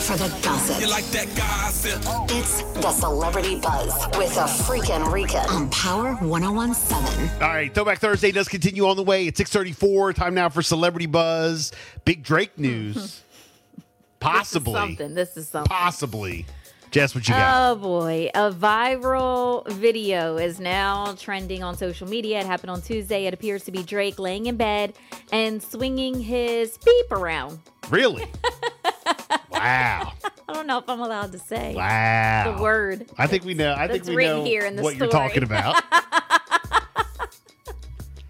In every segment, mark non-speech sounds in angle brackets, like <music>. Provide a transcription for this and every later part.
Time now for the gossip. You like that gossip? It's the Celebrity Buzz with a freaking Rika on Power 1017. All right, Throwback Thursday does continue on the way. It's 634. Time now for Celebrity Buzz. Big Drake news. Possibly. <laughs> This is something. This is something. Possibly. Jess, what you got? Oh boy, a viral video is now trending on social media. It happened on Tuesday. It appears to be Drake laying in bed and swinging his beep around. really? <laughs> wow. <laughs> I don't know if I'm allowed to say Wow. the word. I think we know. I think we written know here in the what you're talking about. <laughs>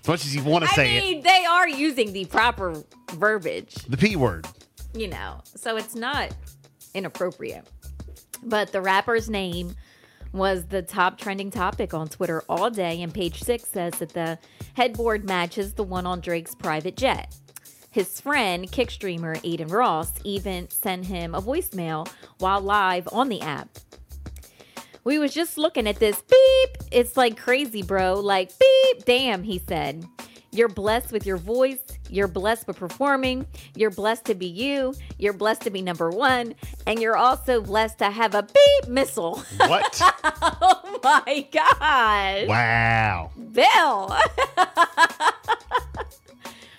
as much as you want to I say it, mean, they are using the proper verbiage, the P word. you know, so it's not inappropriate. But the rapper's name was the top trending topic on Twitter all day, and page six says that the headboard matches the one on Drake's private jet. His friend, kick streamer Adin Ross, even sent him a voicemail while live on the app. We was just looking at this beep. It's like crazy, bro. Like beep. Damn, he said. You're blessed with your voice. You're blessed with performing. You're blessed to be you. You're blessed to be number one. And you're also blessed to have a beep missile. What? <laughs> oh my God. wow. Bill. <laughs>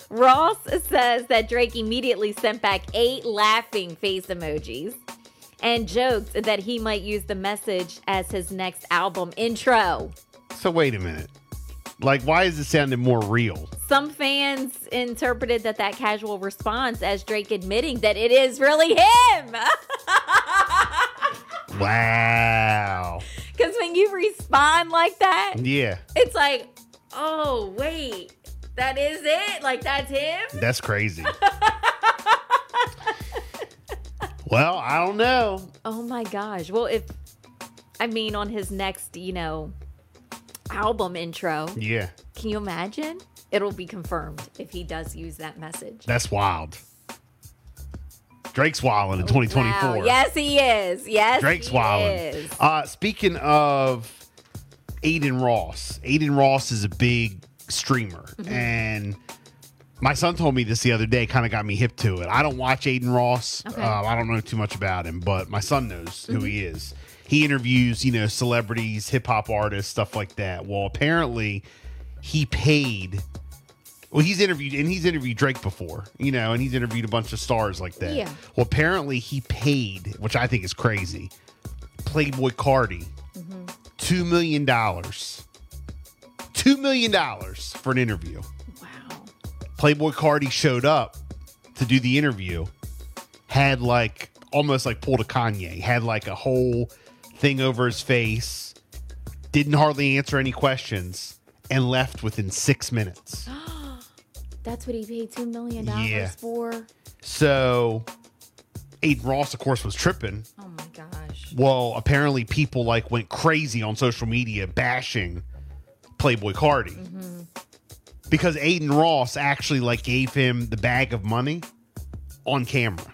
Ross says that Drake immediately sent back eight laughing face emojis and joked that he might use the message as his next album intro. So wait a minute. Like, why is it sounding more real? Some fans interpreted that that casual response as Drake admitting that it is really him. <laughs> Wow. Because when you respond like that, Yeah, it's like, oh, wait, that is it? Like, that's him? that's crazy. <laughs> well, I don't know. Oh my gosh. Well, if, I mean, on his next, you know, album intro, Yeah, can you imagine? It'll be confirmed if he does use that message. that's wild. Drake's wilding in 2024. Wow. Yes, he is. Yes, Drake's wilding. Uh, speaking of Adin Ross, Adin Ross is a big streamer, Mm-hmm. and my son told me this the other day. Kind of got me hip to it. I don't watch Adin Ross. Okay. Uh, I don't know too much about him, but my son knows who he Mm-hmm. is. He interviews, you know, celebrities, hip hop artists, stuff like that. Well, apparently, he paid. Well, he's interviewed and he's interviewed Drake before, you know, and he's interviewed a bunch of stars like that. Yeah. Well, apparently he paid, which I think is crazy. Playboi Carti two million dollars. Two million dollars for an interview. Wow. Playboi Carti showed up to do the interview, had like almost like pulled a Kanye, had like a whole thing over his face, didn't hardly answer any questions, and left within six minutes. <gasps> That's what he paid $2 million Yeah. for? So Adin Ross, of course, was tripping. Oh my gosh. Well, apparently people like went crazy on social media bashing Playboi Carti. Because Adin Ross actually like gave him the bag of money on camera.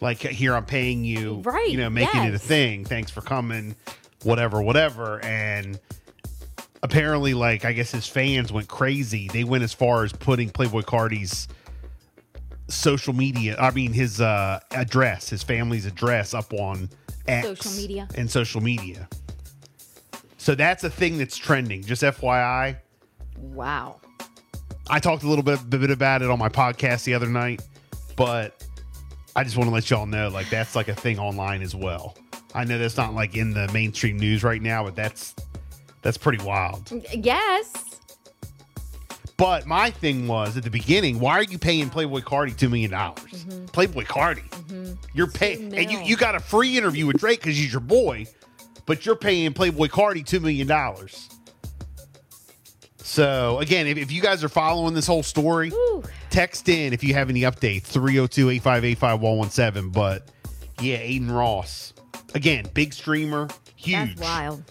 Like here I'm paying you, Right, you know, making it a thing. Thanks for coming, whatever, whatever. And apparently like I guess his fans went crazy. They went as far as putting Playboi Carti's social media i mean his uh address his family's address up on X Social media. and social media so that's a thing that's trending just fyi Wow. i talked a little bit, bit about it on my podcast the other night but i just want to let y'all know like that's like a thing online as well. I know that's not like in the mainstream news right now but that's that's pretty wild. Mm, yes. But my thing was at the beginning, why are you paying Playboi Carti two million dollars? Mm-hmm. Playboi Carti, mm-hmm. you're paying, and you you got a free interview with Drake because he's your boy, but you're paying Playboi Carti two million dollars. So again, if, if you guys are following this whole story, Ooh. text in if you have any updates 302-858-5117. But yeah, Adin Ross. Again, big streamer, huge That's wild.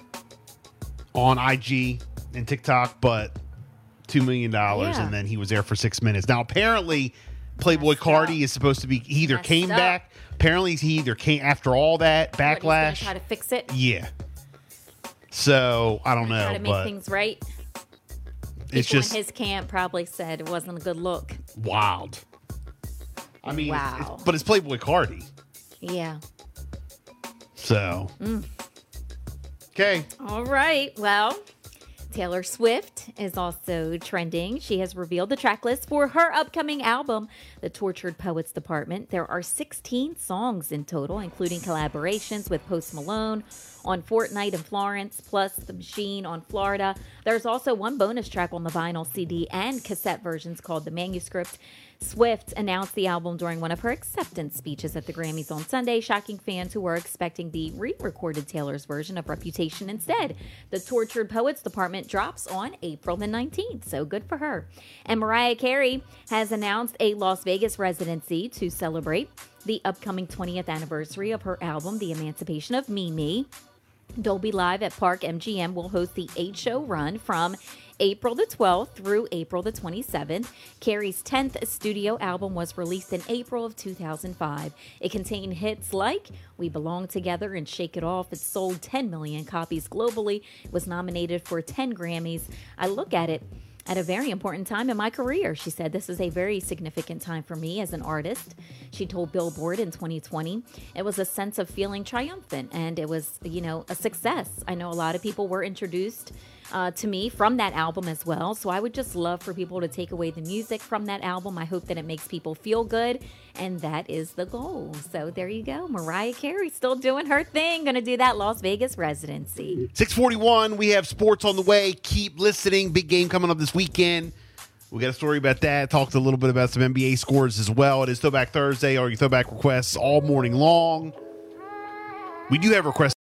on IG and TikTok, but two million dollars, Yeah. and then he was there for six minutes. Now apparently, Playboy Messed Cardi up. is supposed to be he either Messed came up. back. Apparently, he either came after all that What, he's backlash. try to fix it. yeah. So I don't Try know, to make things right. it's People just his camp probably said it wasn't a good look. wild. I mean, it's- Wow. it's- but it's Playboi Carti, Yeah. so Mm. okay. All right. Well, Taylor Swift is also trending. She has revealed the track list for her upcoming album, The Tortured Poets Department. There are 16 songs in total, including collaborations with Post Malone on Fortnight in Florence, plus The Machine on Florida. There's also one bonus track on the vinyl CD and cassette versions called The Manuscript. Swift announced the album during one of her acceptance speeches at the Grammys on Sunday, shocking fans who were expecting the re recorded Taylor's version of Reputation instead. The Tortured Poets Department drops on April the 19th, so good for her. And Mariah Carey has announced a Las Vegas residency to celebrate the upcoming 20th anniversary of her album, The Emancipation of Mimi. Dolby Live at Park MGM will host the eight show run from April the 12th through April the 27th. Carey's 10th studio album was released in April of 2005. It contained hits like We Belong Together and Shake It Off. It sold 10 million copies globally, It was nominated for 10 Grammys. I look at it at a very important time in my career. She said, This is a very significant time for me as an artist. She told Billboard in 2020, It was a sense of feeling triumphant and it was, you know, a success. I know a lot of people were introduced uh, to me from that album as well. So I would just love for people to take away the music from that album. I hope that it makes people feel good. And that is the goal. So there you go. Mariah Carey still doing her thing. Gonna do that Las Vegas residency. 641, we have sports on the way. Keep listening. Big game coming up this weekend. We got a story about that. Talked a little bit about some NBA scores as well. It is Throwback Thursday. Or your throwback requests all morning long. We do have requests.